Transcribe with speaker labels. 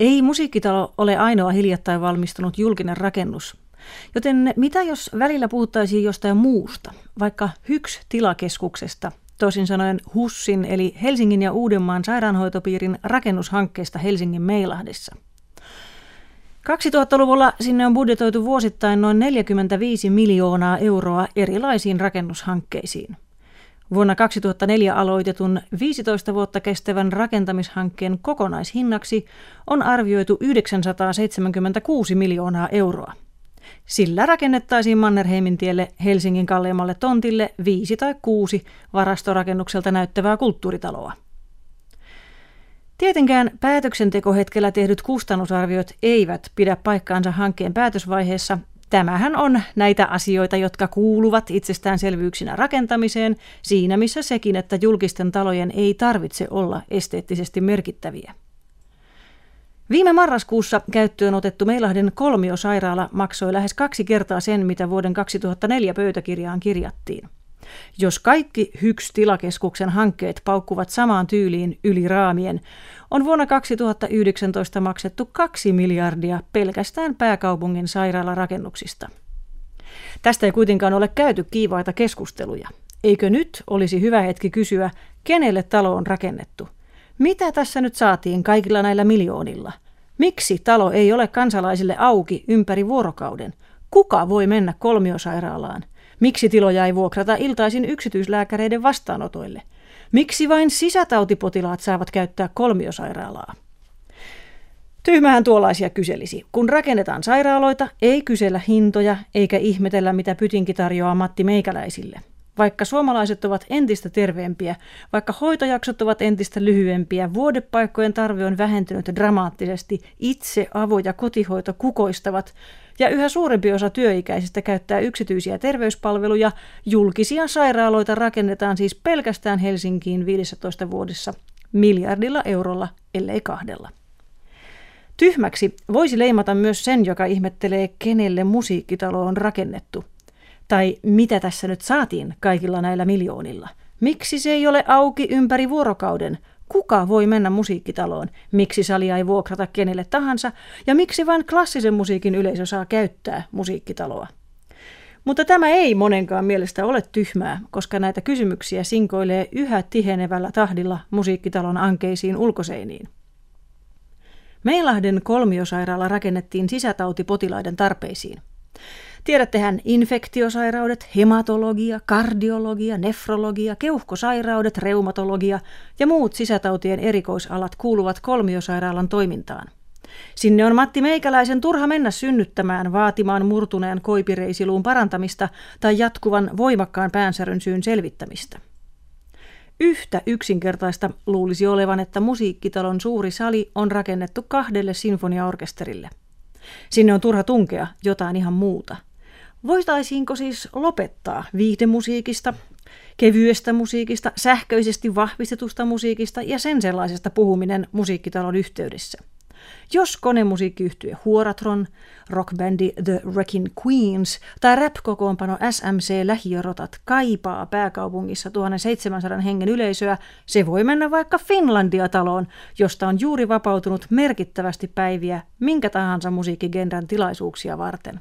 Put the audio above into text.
Speaker 1: Ei musiikkitalo ole ainoa hiljattain valmistunut julkinen rakennus. Joten mitä jos välillä puhuttaisiin jostain muusta, vaikka HYKS tilakeskuksesta, toisin sanoen HUSSin eli Helsingin ja Uudenmaan sairaanhoitopiirin rakennushankkeesta Helsingin Meilahdessa. 2000-luvulla sinne on budjetoitu vuosittain noin 45 miljoonaa euroa erilaisiin rakennushankkeisiin. Vuonna 2004 aloitetun 15 vuotta kestävän rakentamishankkeen kokonaishinnaksi on arvioitu 976 miljoonaa euroa. Sillä rakennettaisiin Mannerheimin tielle Helsingin kalleimmalle tontille viisi tai kuusi varastorakennukselta näyttävää kulttuuritaloa. Tietenkään päätöksentekohetkellä tehdyt kustannusarviot eivät pidä paikkaansa hankkeen päätösvaiheessa. Tämähän on näitä asioita, jotka kuuluvat itsestäänselvyyksinä rakentamiseen, siinä missä sekin, että julkisten talojen ei tarvitse olla esteettisesti merkittäviä. Viime marraskuussa käyttöön otettu Meilahden kolmiosairaala maksoi lähes kaksi kertaa sen, mitä vuoden 2004 pöytäkirjaan kirjattiin. Jos kaikki HYKS-tilakeskuksen hankkeet paukkuvat samaan tyyliin yli raamien, on vuonna 2019 maksettu 2 miljardia pelkästään pääkaupungin sairaalarakennuksista. Tästä ei kuitenkaan ole käyty kiivaita keskusteluja. Eikö nyt olisi hyvä hetki kysyä, kenelle talo on rakennettu? Mitä tässä nyt saatiin kaikilla näillä miljoonilla? Miksi talo ei ole kansalaisille auki ympäri vuorokauden? Kuka voi mennä kolmiosairaalaan? Miksi tiloja ei vuokrata iltaisin yksityislääkäreiden vastaanotoille? Miksi vain sisätautipotilaat saavat käyttää kolmiosairaalaa? Tyhmähän tuollaisia kyselisi. Kun rakennetaan sairaaloita, ei kysellä hintoja eikä ihmetellä, mitä pytinki tarjoaa Matti Meikäläisille. Vaikka suomalaiset ovat entistä terveempiä, vaikka hoitojaksot ovat entistä lyhyempiä, vuodepaikkojen tarve on vähentynyt dramaattisesti, itse avo- ja kotihoito kukoistavat, ja yhä suurempi osa työikäisistä käyttää yksityisiä terveyspalveluja, julkisia sairaaloita rakennetaan siis pelkästään Helsinkiin 15 vuodessa miljardilla eurolla, ellei kahdella. Tyhmäksi voisi leimata myös sen, joka ihmettelee, kenelle musiikkitalo on rakennettu – tai mitä tässä nyt saatiin kaikilla näillä miljoonilla? Miksi se ei ole auki ympäri vuorokauden? Kuka voi mennä musiikkitaloon? Miksi salia ei vuokrata kenelle tahansa? Ja miksi vain klassisen musiikin yleisö saa käyttää musiikkitaloa? Mutta tämä ei monenkaan mielestä ole tyhmää, koska näitä kysymyksiä sinkoilee yhä tihenevällä tahdilla musiikkitalon ankeisiin ulkoseiniin. Meilahden kolmiosairaala rakennettiin sisätautipotilaiden tarpeisiin. Tiedättehän infektiosairaudet, hematologia, kardiologia, nefrologia, keuhkosairaudet, reumatologia ja muut sisätautien erikoisalat kuuluvat kolmiosairaalan toimintaan. Sinne on Matti Meikäläisen turha mennä synnyttämään vaatimaan murtuneen koipireisiluun parantamista tai jatkuvan voimakkaan päänsäryn syyn selvittämistä. Yhtä yksinkertaista luulisi olevan, että musiikkitalon suuri sali on rakennettu kahdelle sinfoniaorkesterille. Sinne on turha tunkea jotain ihan muuta – Voitaisiinko siis lopettaa viihdemusiikista, kevyestä musiikista, sähköisesti vahvistetusta musiikista ja sen sellaisesta puhuminen musiikkitalon yhteydessä? Jos konemusiikkiyhtye Huoratron, rockbändi The Wrecking Queens tai rap-kokoonpano SMC Lähiörotat kaipaa pääkaupungissa 1700 hengen yleisöä, se voi mennä vaikka Finlandia-taloon, josta on juuri vapautunut merkittävästi päiviä minkä tahansa musiikkigenren tilaisuuksia varten.